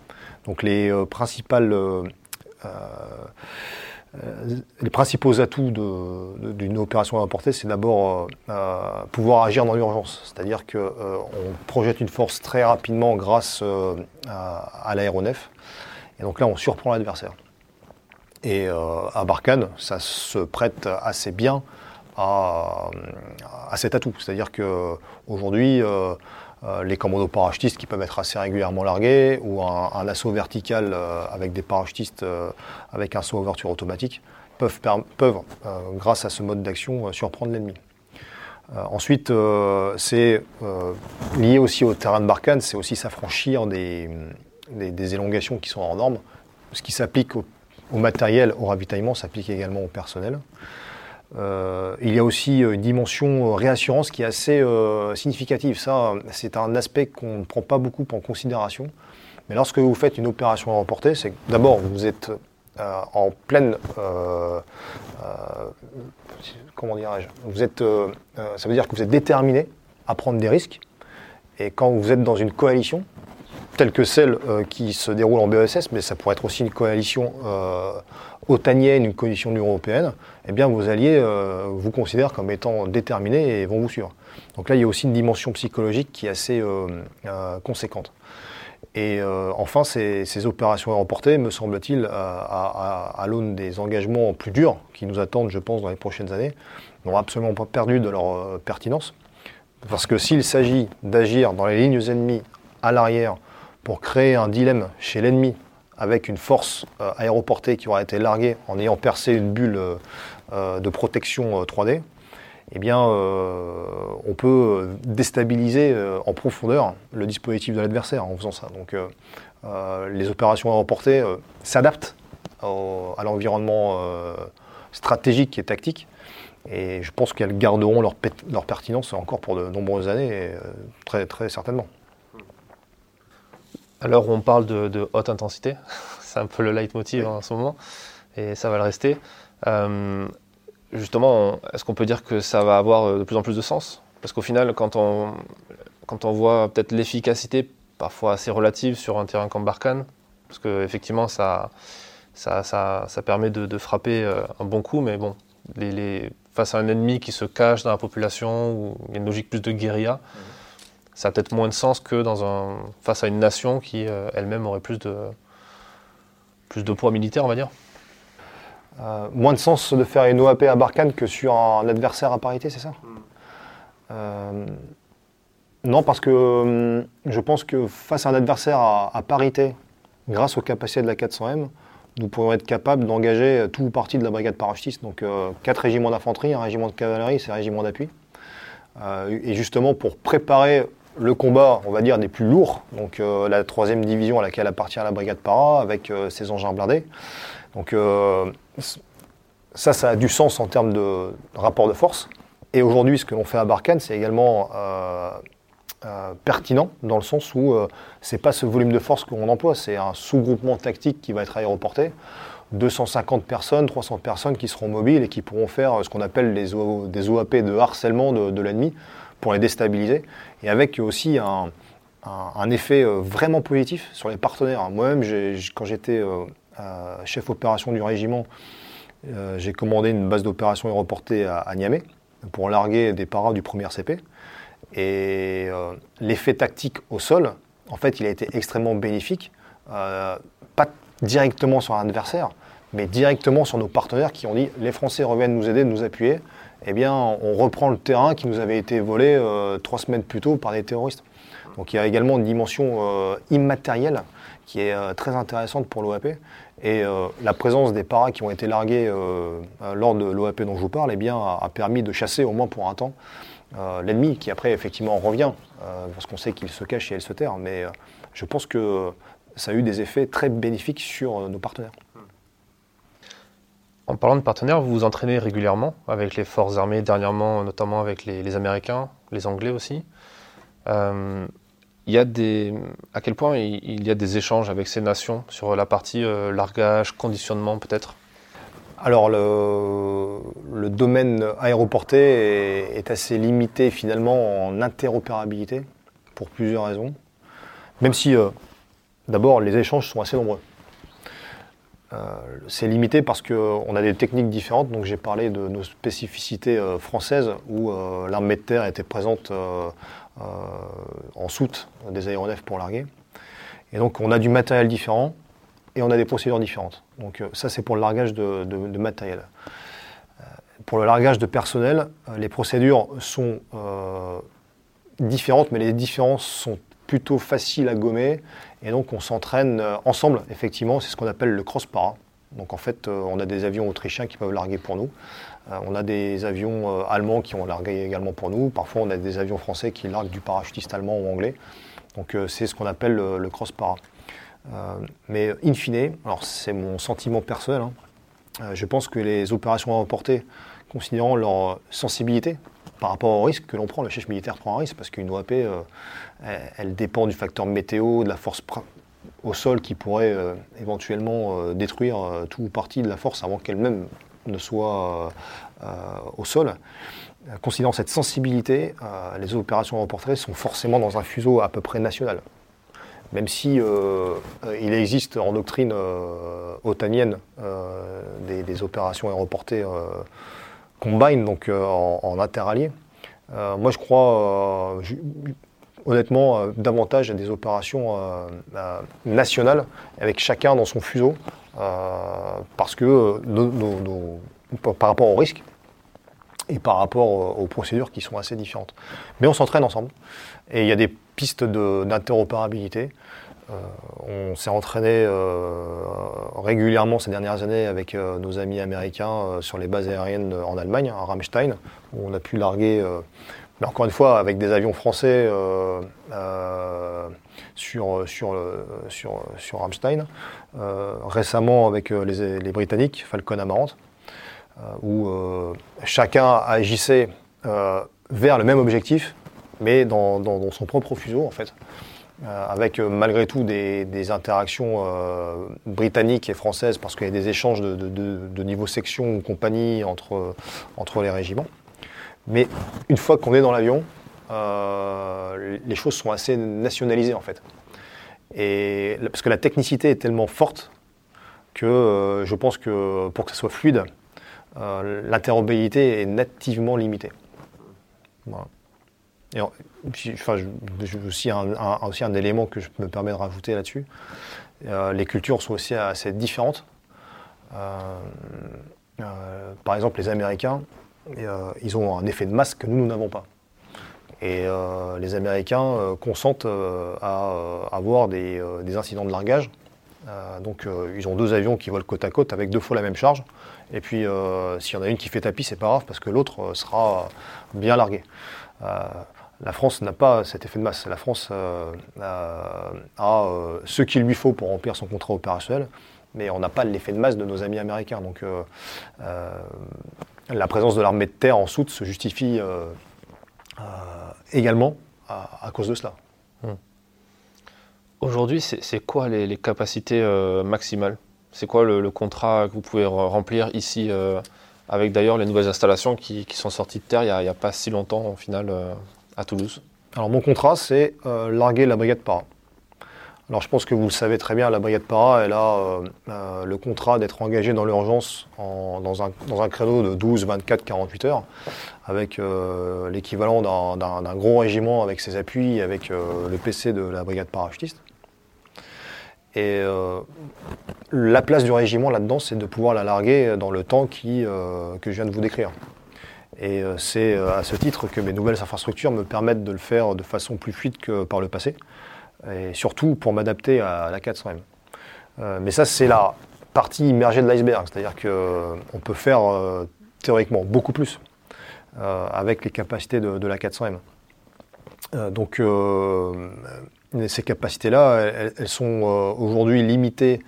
Donc les principales euh, les principaux atouts d'une opération apporter, c'est d'abord euh, euh, pouvoir agir dans l'urgence. C'est-à-dire qu'on projette une force très rapidement grâce à, l'aéronef. Et donc là, on surprend l'adversaire. Et à Barkhane, ça se prête assez bien à, à cet atout. C'est-à-dire qu'aujourd'hui, euh, les commandos parachutistes qui peuvent être assez régulièrement largués, ou un, assaut vertical euh, avec des parachutistes euh, avec un saut ouverture automatique, peuvent, grâce à ce mode d'action, surprendre l'ennemi. ensuite, c'est lié aussi au terrain de Barkhane, c'est aussi s'affranchir des, élongations qui sont hors normes. Ce qui s'applique au matériel, au ravitaillement, s'applique également au personnel. Euh, il y a aussi euh, une dimension euh, réassurance qui est assez significative. Ça, c'est un aspect qu'on ne prend pas beaucoup en considération. Mais lorsque vous faites une opération à remporter, c'est d'abord vous êtes en pleine, comment dirais-je, vous êtes, ça veut dire que vous êtes déterminé à prendre des risques. Et quand vous êtes dans une coalition, telle que celle qui se déroule en BESS, mais ça pourrait être aussi une coalition otanienne, une coalition de l'Union européenne, eh bien vos alliés euh, vous considèrent comme étant déterminés et vont vous suivre. Donc là, il y a aussi une dimension psychologique qui est assez euh, euh, conséquente. Et enfin, ces, opérations aéroportées, me semble-t-il, à, l'aune des engagements plus durs qui nous attendent, je pense, dans les prochaines années, n'ont absolument pas perdu de leur pertinence. Parce que s'il s'agit d'agir dans les lignes ennemies à l'arrière pour créer un dilemme chez l'ennemi avec une force euh, aéroportée qui aura été larguée en ayant percé une bulle euh, euh, de protection 3D, eh bien, on peut déstabiliser en profondeur le dispositif de l'adversaire en faisant ça. Donc, les opérations aéroportées s'adaptent à l'environnement stratégique et tactique. Et je pense qu'elles garderont leur, pertinence encore pour de nombreuses années, très certainement. Alors on parle de, haute intensité, [LAUGHS] c'est un peu le leitmotiv en ce moment, et ça va le rester. Euh, justement, est-ce qu'on peut dire que ça va avoir euh, de plus en plus de sens? Parce qu'au final, quand on, quand on voit peut-être l'efficacité parfois assez relative sur un terrain comme Barkhane, parce qu'effectivement ça, ça, ça, ça, permet de, frapper euh, un bon coup, mais bon, les, face à un ennemi qui se cache dans la population, où il y a une logique plus de guérilla, ça a peut-être moins de sens que dans un, face à une nation qui euh, elle-même aurait plus de, plus de poids militaire, on va dire. Euh, moins de sens de faire une OAP à Barkhane que sur un adversaire à parité, c'est ça hmm. euh, Non, parce que je pense que face à un adversaire à, parité, grâce aux capacités de la 400M, nous pourrions être capables d'engager tout ou partie de la brigade parachutiste. Donc quatre régiments d'infanterie, un régiment de cavalerie, c'est un régiment d'appui. et justement, pour préparer le combat, on va dire, des plus lourds, donc euh, la troisième division à laquelle appartient la brigade para, avec euh, ses engins blindés. Donc euh, ça, ça a du sens en termes de rapport de force. Et aujourd'hui, ce que l'on fait à Barkhane, c'est également pertinent dans le sens où c'est pas ce volume de force qu'on emploie, c'est un sous-groupement tactique qui va être aéroporté. 250 personnes, 300 personnes qui seront mobiles et qui pourront faire ce qu'on appelle des OAP de harcèlement de l'ennemi pour les déstabiliser, et avec aussi un, effet euh, vraiment positif sur les partenaires. Moi-même, quand j'étais euh, chef opération du régiment, euh, j'ai commandé une base d'opération aéroportée à, à, Niamey pour larguer des paras du premier CP. Et l'effet tactique au sol, en fait, il a été extrêmement bénéfique, pas directement sur un adversaire, mais directement sur nos partenaires qui ont dit les Français reviennent nous aider, nous appuyer eh on reprend le terrain qui nous avait été volé euh, trois semaines plus tôt par des terroristes. Donc il y a également une dimension euh, immatérielle qui est euh, très intéressante pour l'OAP. Et la présence des paras qui ont été largués lors de l'OAP dont je vous parle eh bien, a, permis de chasser au moins pour un temps l'ennemi qui après effectivement revient parce qu'on sait qu'il se cache et elle se terre. Mais je pense que ça a eu des effets très bénéfiques sur nos partenaires. En parlant de partenaires, vous vous entraînez régulièrement avec les forces armées, dernièrement notamment avec les, Américains, les Anglais aussi. Euh, a à quel point il y a des échanges avec ces nations sur la partie euh, largage, conditionnement peut-être? Alors le, le, domaine aéroporté est, assez limité finalement en interopérabilité pour plusieurs raisons. Même si euh, d'abord les échanges sont assez nombreux. Euh, c'est limité parce qu'on a des techniques différentes. Donc j'ai parlé de nos spécificités euh, françaises où euh, l'armée de terre était présente en soute des aéronefs pour larguer. Et donc on a du matériel différent et on a des procédures différentes. Donc ça c'est pour le largage de, de matériel. Pour le largage de personnel, les procédures sont différentes, mais les différences sont plutôt faciles à gommer et donc on s'entraîne euh, ensemble, effectivement, c'est ce qu'on appelle le cross-para. Donc en fait, euh, on a des avions autrichiens qui peuvent larguer pour nous. Euh, on a des avions allemands qui ont largué également pour nous. Parfois, on a des avions français qui larguent du parachutiste allemand ou anglais. Donc c'est ce qu'on appelle le, cross-para. mais in fine, alors c'est mon sentiment personnel, hein, je pense que les opérations à emporter, considérant leur sensibilité, par rapport au risque que l'on prend. Le chef militaire prend un risque parce qu'une OAP, euh, elle, dépend du facteur météo, de la force au sol qui pourrait euh, éventuellement euh, détruire tout ou partie de la force avant qu'elle-même ne soit au sol. Considérant cette sensibilité, les opérations remportées sont forcément dans un fuseau à peu près national. Même si il existe en doctrine otanienne des, opérations aéroportées combine, donc euh, en, interallié. Euh, moi, je crois, euh, honnêtement, davantage à des opérations nationales, avec chacun dans son fuseau, parce que par rapport au risque et par rapport aux procédures qui sont assez différentes. Mais on s'entraîne ensemble, et il y a des pistes d'interopérabilité. On s'est entraîné euh, régulièrement ces dernières années avec euh, nos amis américains sur les bases aériennes en Allemagne, à Ramstein, où on a pu larguer, mais encore une fois, avec des avions français sur, sur, Ramstein. récemment avec les, Britanniques, Falcon Amarante, où chacun agissait vers le même objectif, mais dans son propre fuseau en fait. Euh, avec euh, malgré tout des, interactions euh, britanniques et françaises, parce qu'il y a des échanges de, niveau section ou compagnie entre, entre les régiments. Mais une fois qu'on est dans l'avion, les choses sont assez nationalisées en fait. Et, parce que la technicité est tellement forte que je pense que pour que ça soit fluide, l'interopérabilité est nativement limitée. Voilà. Et enfin, je, aussi, un, aussi un élément que je me permets de rajouter là-dessus. Euh, les cultures sont aussi assez différentes. Euh, euh, par exemple, les Américains, ils ont un effet de masse que nous, nous n'avons pas. Et les Américains consentent à avoir des, incidents de largage. donc, ils ont deux avions qui volent côte à côte avec deux fois la même charge. Et puis, s'il y en a une qui fait tapis, c'est pas grave parce que l'autre sera bien largué. La France n'a pas cet effet de masse. La France euh, a, euh, ce qu'il lui faut pour remplir son contrat opérationnel, mais on n'a pas l'effet de masse de nos amis américains. Donc euh, la présence de l'armée de terre en soute se justifie également à, cause de cela. Hmm. Aujourd'hui, c'est quoi les, capacités maximales? C'est quoi le, contrat que vous pouvez remplir ici avec d'ailleurs les nouvelles installations qui, sont sorties de terre il n'y a, pas si longtemps au final à Toulouse Alors mon contrat, c'est euh, larguer la brigade para. Alors je pense que vous le savez très bien, la brigade para, elle a euh, euh, le contrat d'être engagée dans l'urgence dans un, dans, créneau de 12, 24, 48 heures, avec l'équivalent d'un gros régiment avec ses appuis, avec le PC de la brigade parachutiste. Et la place du régiment là-dedans, c'est de pouvoir la larguer dans le temps que je viens de vous décrire. Et euh, c'est euh, à ce titre que mes nouvelles infrastructures me permettent de le faire de façon plus fluide que par le passé, et surtout pour m'adapter à la 400M. Euh, mais ça, c'est la partie immergée de l'iceberg. C'est-à-dire qu'on peut faire théoriquement beaucoup plus avec les capacités de, la 400M. donc ces capacités-là, elles, sont aujourd'hui limitées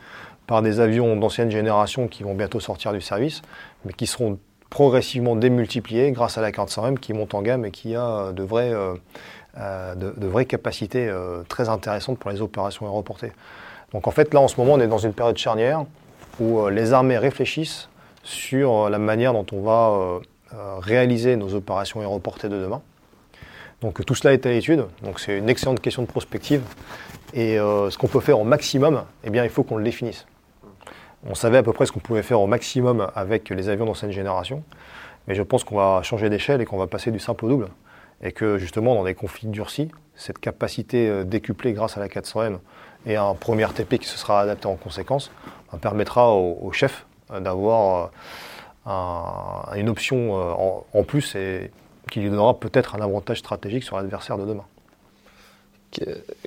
par des avions d'ancienne génération qui vont bientôt sortir du service, mais qui seront progressivement démultipliés grâce à la 400M qui monte en gamme et qui a de vraies, euh, euh, de, vraies capacités euh, très intéressantes pour les opérations aéroportées. Donc en fait là en ce moment on est dans une période charnière où les armées réfléchissent sur la manière dont on va réaliser nos opérations aéroportées de demain. Donc tout cela est à l'étude, donc c'est une excellente question de prospective. Et ce qu'on peut faire au maximum, eh bien il faut qu'on le définisse. On savait à peu près ce qu'on pouvait faire au maximum avec les avions d'ancienne génération, mais je pense qu'on va changer d'échelle et qu'on va passer du simple au double. Et que justement, dans des conflits durcis, cette capacité euh, décuplée grâce à la 400M et un premier TP qui se sera adapté en conséquence ben, permettra au, chef euh, d'avoir euh, une option en plus et qui lui donnera peut-être un avantage stratégique sur l'adversaire de demain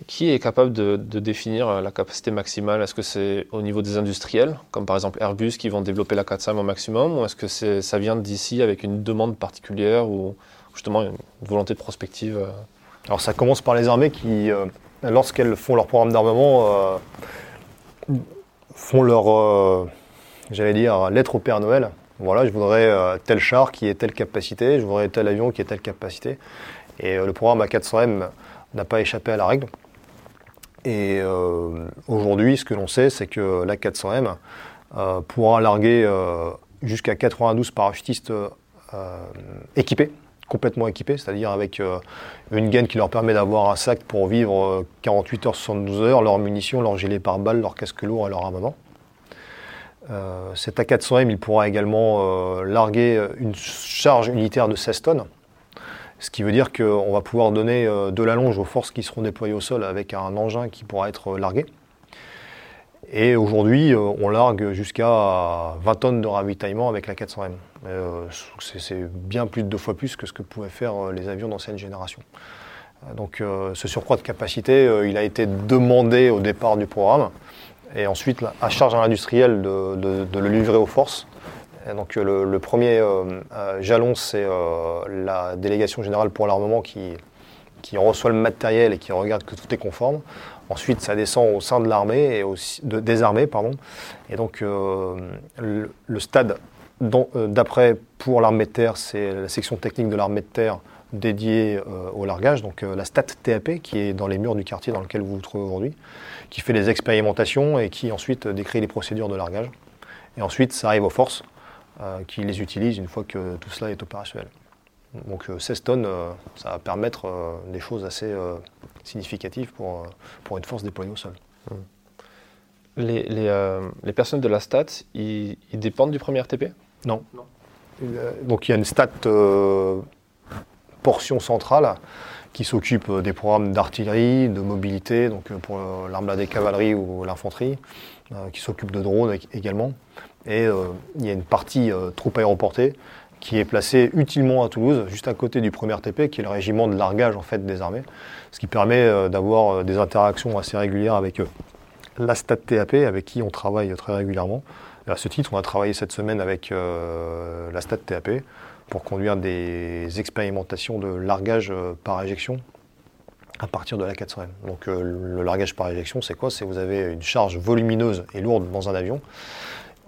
qui est capable de, définir euh, la capacité maximale? Est-ce que c'est au niveau des industriels, comme par exemple Airbus, qui vont développer la 400 au maximum, ou est-ce que ça vient d'ici avec une demande particulière ou justement une volonté de prospective euh? Alors ça commence par les armées qui, euh, lorsqu'elles font leur programme d'armement, font leur, j'allais dire, lettre au Père Noël. Voilà, je voudrais tel char qui ait telle capacité, je voudrais tel avion qui ait telle capacité. Et le programme A400M n'a pas échappé à la règle. Et euh, aujourd'hui, ce que l'on sait, c'est que la 400M euh, pourra larguer euh, jusqu'à 92 parachutistes équipés, complètement équipés, c'est-à-dire avec une gaine qui leur permet d'avoir un sac pour vivre 48 heures, 72 heures, leurs munitions, leurs gilets pare-balles, leur casque lourd et leur armement. cet A400M, il pourra également larguer une charge unitaire de 16 tonnes, ce qui veut dire qu'on va pouvoir donner euh, de la longe aux forces qui seront déployées au sol avec un engin qui pourra être euh, largué. Et aujourd'hui, euh, on largue jusqu'à 20 tonnes de ravitaillement avec la 400M. C'est bien plus de deux fois plus que ce que pouvaient faire les avions d'ancienne génération. Donc ce surcroît de capacité, il a été demandé au départ du programme et ensuite à charge à l'industriel de, le livrer aux forces donc euh, le, premier euh, euh, jalon, c'est la délégation générale pour l'armement qui, reçoit le matériel et qui regarde que tout est conforme. Ensuite, ça descend au sein de l'armée et aussi des armées, pardon. Et donc le, stade d'après pour l'armée de terre, c'est la section technique de l'armée de terre dédiée au largage, donc la STAT TAP qui est dans les murs du quartier dans lequel vous vous trouvez aujourd'hui, qui fait les expérimentations et qui ensuite décrit les procédures de largage. Et ensuite, ça arrive aux forces euh, qui les utilisent une fois que tout cela est opérationnel. Donc 16 euh, tonnes, euh, ça va permettre des choses assez significatives pour, pour une force déployée au sol. Mmh. Les, les, les, personnes de la STAT, ils, dépendent du premier RTP non. Donc il y a une STAT portion centrale qui s'occupe des programmes d'artillerie, de mobilité, donc pour l'arme des cavaleries ou l'infanterie, qui s'occupe de drones également. Et euh, il y a une partie euh, troupe aéroportée qui est placée utilement à Toulouse, juste à côté du premier TP, qui est le régiment de largage en fait des armées, ce qui permet euh, d'avoir des interactions assez régulières avec la STAT TAP, avec qui on travaille très régulièrement. à ce titre, on a travaillé cette semaine avec la STAT TAP pour conduire des expérimentations de largage par éjection à partir de la 400M. Donc le largage par éjection, c'est quoi? C'est vous avez une charge volumineuse et lourde dans un avion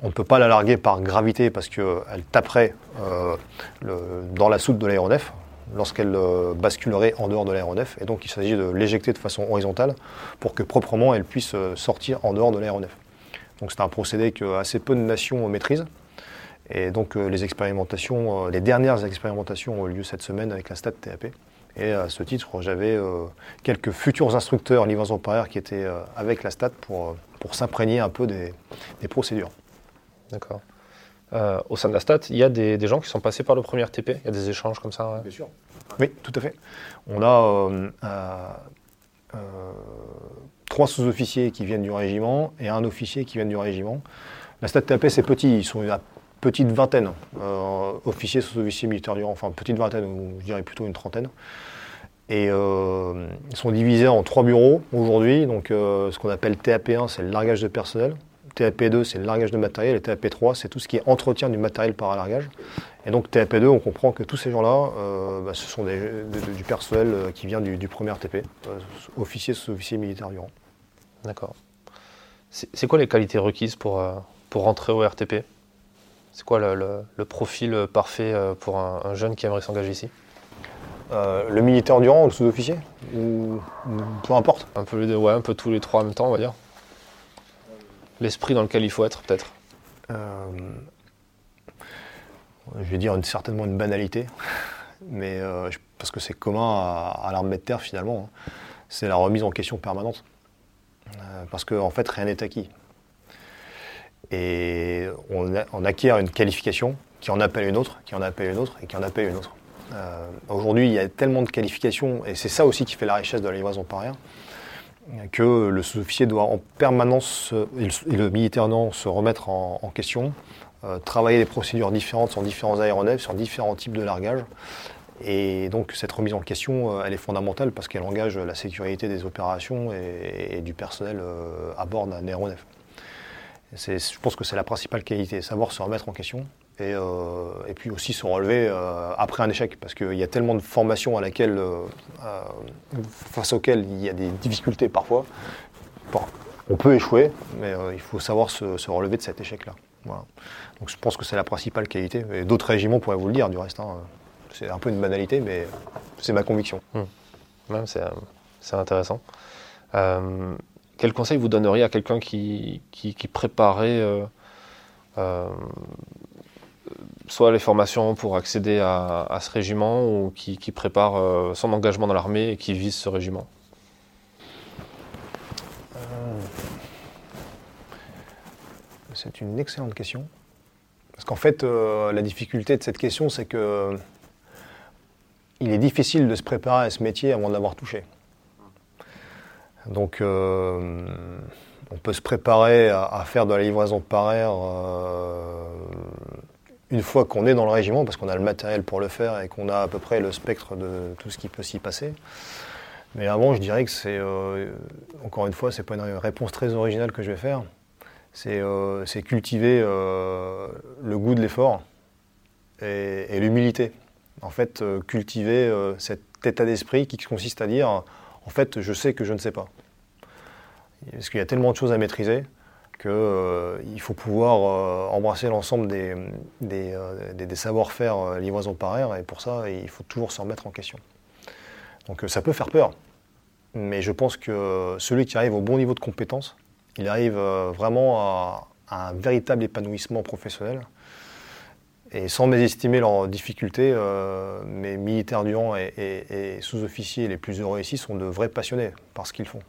on ne peut pas la larguer par gravité parce qu'elle taperait euh, dans la soute de l'aéronef lorsqu'elle euh, basculerait en dehors de l'aéronef. Et donc il s'agit de l'éjecter de façon horizontale pour que proprement elle puisse euh, sortir en dehors de l'aéronef. Donc c'est un procédé que assez peu de nations maîtrisent. Et donc les expérimentations, les dernières expérimentations ont eu lieu cette semaine avec la STAT TAP. Et à ce titre, j'avais quelques futurs instructeurs livraison par qui étaient avec la STAT pour s'imprégner un peu des procédures. D'accord. Euh, au sein de la STAT, il y a des, gens qui sont passés par le premier TP Il y a des échanges comme ça Bien sûr. Oui, tout à fait. On a euh, euh, trois sous-officiers qui viennent du régiment et un officier qui vient du régiment. La STAT TAP, c'est petit, ils sont une petite vingtaine, officiers, sous-officiers, militaires du rang, enfin petite vingtaine, ou je dirais plutôt une trentaine. Et ils sont divisés en trois bureaux aujourd'hui. Donc, ce qu'on appelle TAP1, c'est le largage de personnel. TAP2, c'est le largage de matériel, et TAP3, c'est tout ce qui est entretien du matériel par largage. Et donc TAP2, on comprend que tous ces gens-là, euh, bah, ce sont du personnel euh, qui vient du, premier RTP, officier, sous-officier militaire du rang. D'accord. C'est quoi les qualités requises pour, pour rentrer au RTP C'est quoi le, profil parfait pour un jeune qui aimerait s'engager ici? Euh, le militaire du rang ou le sous-officier? Ou, peu importe un peu, ouais, un peu tous les trois en même temps, on va dire. L'esprit dans lequel il faut être, peut-être euh, Je vais dire certainement une banalité, [LAUGHS] mais euh, parce que c'est commun à, l'armée de terre finalement. Hein. C'est la remise en question permanente. parce qu'en fait, rien n'est acquis. Et on, acquiert une qualification qui en appelle une autre, qui en appelle une autre et qui en appelle une autre. Euh, aujourd'hui, il y a tellement de qualifications, et c'est ça aussi qui fait la richesse de la livraison par air, que le sous-officier doit en permanence, et le militaire non, se remettre en, question, euh, travailler des procédures différentes sur différents aéronefs, sur différents types de largage. Et donc cette remise en question, euh, elle est fondamentale parce qu'elle engage la sécurité des opérations et, du personnel à bord d'un aéronef. Je pense que c'est la principale qualité, savoir se remettre en question euh, et, puis aussi se relever euh, après un échec, parce qu'il y a tellement de formations à laquelle, euh, face auxquelles il y a des difficultés parfois. on peut échouer, mais il faut savoir se, relever de cet échec-là. Donc je pense que c'est la principale qualité. Et d'autres régiments pourraient vous le dire, du reste. Hein. C'est un peu une banalité, mais c'est ma conviction. Hum. c'est intéressant. quel conseil vous donneriez à quelqu'un qui, préparait soit les formations pour accéder à, ce régiment ou qui, prépare euh, son engagement dans l'armée et qui vise ce régiment euh, C'est une excellente question. Parce qu'en fait, euh, la difficulté de cette question, c'est que il est difficile de se préparer à ce métier avant de l'avoir touché. Donc, on peut se préparer à, faire de la livraison par air une fois qu'on est dans le régiment, parce qu'on a le matériel pour le faire et qu'on a à peu près le spectre de tout ce qui peut s'y passer. Mais avant, je dirais que c'est, euh, encore une fois, c'est pas une réponse très originale que je vais faire. C'est, euh, cultiver euh, le goût de l'effort et, l'humilité. En fait, cultiver cet état d'esprit qui consiste à dire, en fait, je sais que je ne sais pas. Parce qu'il y a tellement de choses à maîtriser qu'il euh, faut pouvoir euh, embrasser l'ensemble des, des, euh, savoir-faire livraison par air, et pour ça, il faut toujours se remettre en question. Donc ça peut faire peur, mais je pense que celui qui arrive au bon niveau de compétence, il arrive vraiment à, un véritable épanouissement professionnel. Et sans mésestimer leurs difficultés, mes militaires du rang et sous-officiers les plus heureux ici sont de vrais passionnés par ce qu'ils font.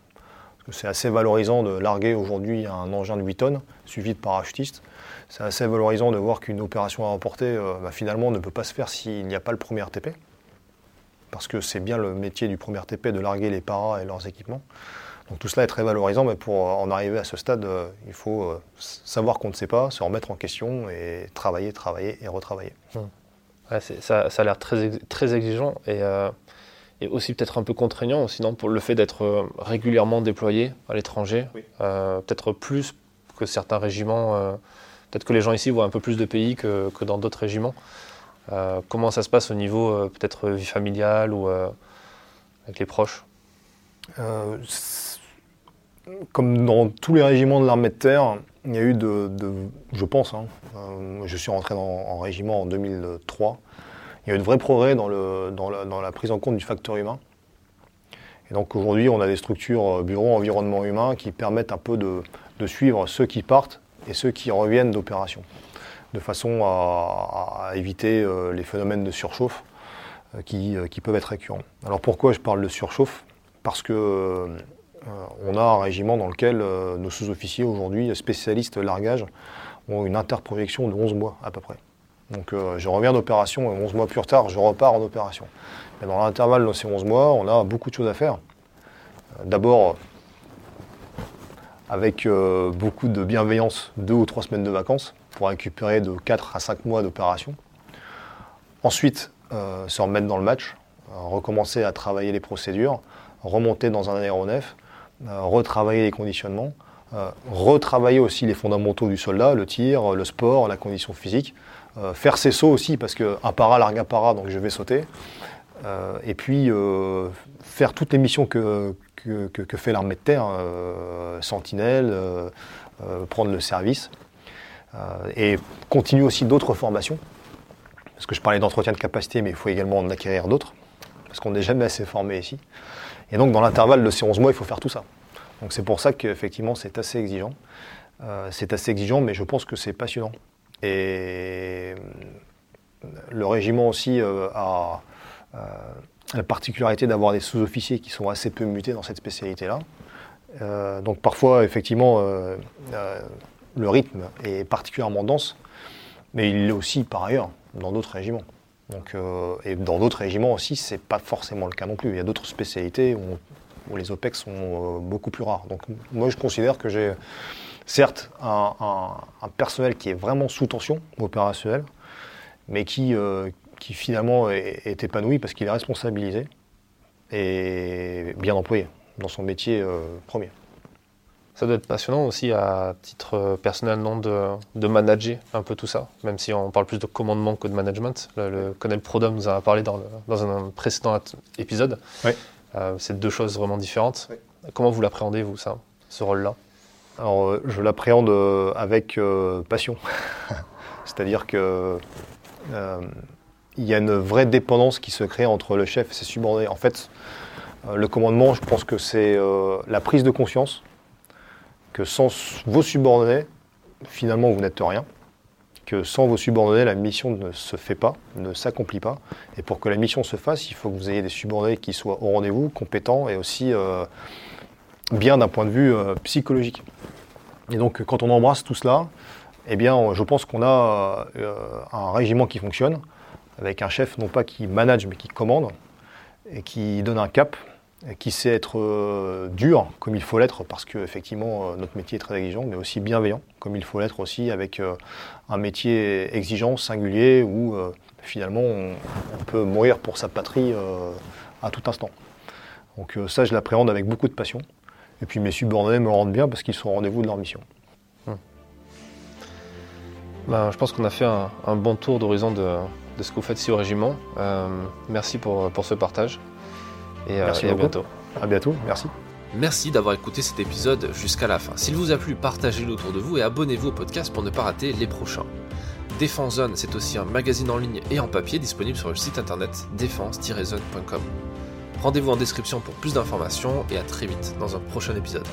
C'est assez valorisant de larguer aujourd'hui un engin de 8 tonnes suivi de parachutistes. C'est assez valorisant de voir qu'une opération à remporter euh, bah, finalement ne peut pas se faire s'il n'y a pas le premier RTP. Parce que c'est bien le métier du premier RTP de larguer les paras et leurs équipements. Donc tout cela est très valorisant, mais pour en arriver à ce stade, euh, il faut euh, savoir qu'on ne sait pas, se remettre en question et travailler, travailler et retravailler. Mmh. ça, a l'air très, très exigeant et et aussi peut-être un peu contraignant, sinon pour le fait d'être euh, régulièrement déployé à l'étranger, euh, peut-être plus que certains régiments. Euh, peut-être que les gens ici voient un peu plus de pays que, que dans d'autres régiments. comment ça se passe au niveau peut-être vie familiale ou avec les proches? Comme dans tous les régiments de l'armée de terre, il y a eu de, je pense, hein, je suis rentré en régiment en 2003 il y a eu de vrais progrès dans, la, prise en compte du facteur humain. Et donc aujourd'hui, on a des structures euh, bureau environnement humain qui permettent un peu de, suivre ceux qui partent et ceux qui reviennent d'opération, de façon à, éviter euh, les phénomènes de surchauffe euh, qui, peuvent être récurrents. Alors pourquoi je parle de surchauffe? Parce que on a un régiment dans lequel nos sous-officiers aujourd'hui, spécialistes largage, ont une interprojection de 11 mois à peu près. Donc euh, je reviens d'opération, 11 mois plus tard, je repars en opération. Et dans l'intervalle de ces 11 mois, on a beaucoup de choses à faire. Euh, d'abord, avec euh, beaucoup de bienveillance, deux ou trois semaines de vacances pour récupérer de 4 à 5 mois d'opération. Ensuite, se remettre dans le match, recommencer à travailler les procédures, remonter dans un aéronef, retravailler les conditionnements, retravailler aussi les fondamentaux du soldat, le tir, le sport, la condition physique, faire ses sauts aussi, parce qu'un para largue un para, donc je vais sauter. et puis faire toutes les missions que, que, fait l'armée de terre, sentinelle, prendre le service. et continuer aussi d'autres formations. Parce que je parlais d'entretien de capacité, mais il faut également en acquérir d'autres. Parce qu'on n'est jamais assez formé ici. Et donc, dans l'intervalle de ces 11 mois, il faut faire tout ça. Donc, c'est pour ça qu'effectivement, c'est assez exigeant. Euh, c'est assez exigeant, mais je pense que c'est passionnant. Et euh, le régiment aussi euh, a la particularité d'avoir des sous-officiers qui sont assez peu mutés dans cette spécialité-là. donc, parfois, effectivement, le rythme est particulièrement dense, mais il l'est aussi par ailleurs dans d'autres régiments. Donc, euh, et dans d'autres régiments aussi, c'est pas forcément le cas non plus. Il y a d'autres spécialités où, les OPEX sont euh, beaucoup plus rares. Donc moi, je considère que j'ai certes un, personnel qui est vraiment sous tension opérationnelle, mais qui, euh, qui finalement est, est épanoui parce qu'il est responsabilisé et bien employé dans son métier premier. Ça doit être passionnant aussi à titre euh, personnel non, de, de, manager un peu tout ça, même si on parle plus de commandement que de management. Le, colonel Prodom nous en a parlé dans, dans un précédent épisode. Oui. Euh, c'est deux choses vraiment différentes. Comment vous l'appréhendez, vous, ça, ce rôle-là? Alors, euh, je l'appréhende avec passion. [LAUGHS] C'est-à-dire que il y a une vraie dépendance qui se crée entre le chef et ses subordonnés. En fait, le commandement, je pense que c'est la prise de conscience que sans vos subordonnés, finalement, vous n'êtes rien. Que sans vos subordonnés, la mission ne se fait pas, ne s'accomplit pas. Et pour que la mission se fasse, il faut que vous ayez des subordonnés qui soient au rendez-vous, compétents et aussi euh, bien d'un point de vue euh, psychologique. Et donc, quand on embrasse tout cela, eh bien, je pense qu'on a euh, un régiment qui fonctionne, avec un chef non pas qui manage, mais qui commande, et qui donne un cap, qui sait être euh, dur comme il faut l'être parce que effectivement euh, notre métier est très exigeant, mais aussi bienveillant comme il faut l'être aussi avec euh, un métier exigeant, singulier où finalement on, peut mourir pour sa patrie à tout instant. Donc ça je l'appréhende avec beaucoup de passion. Et puis mes subordonnés me rendent bien parce qu'ils sont au rendez-vous de leur mission. Hum. Ben, je pense qu'on a fait un, bon tour d'horizon de, ce que vous faites ici au régiment. merci pour, pour ce partage. Et, euh, merci à bientôt. À bientôt, merci. Merci d'avoir écouté cet épisode jusqu'à la fin. S'il vous a plu, partagez-le autour de vous et abonnez-vous au podcast pour ne pas rater les prochains. Défense Zone, c'est aussi un magazine en ligne et en papier disponible sur le site internet défense-zone.com. Rendez-vous en description pour plus d'informations et à très vite dans un prochain épisode.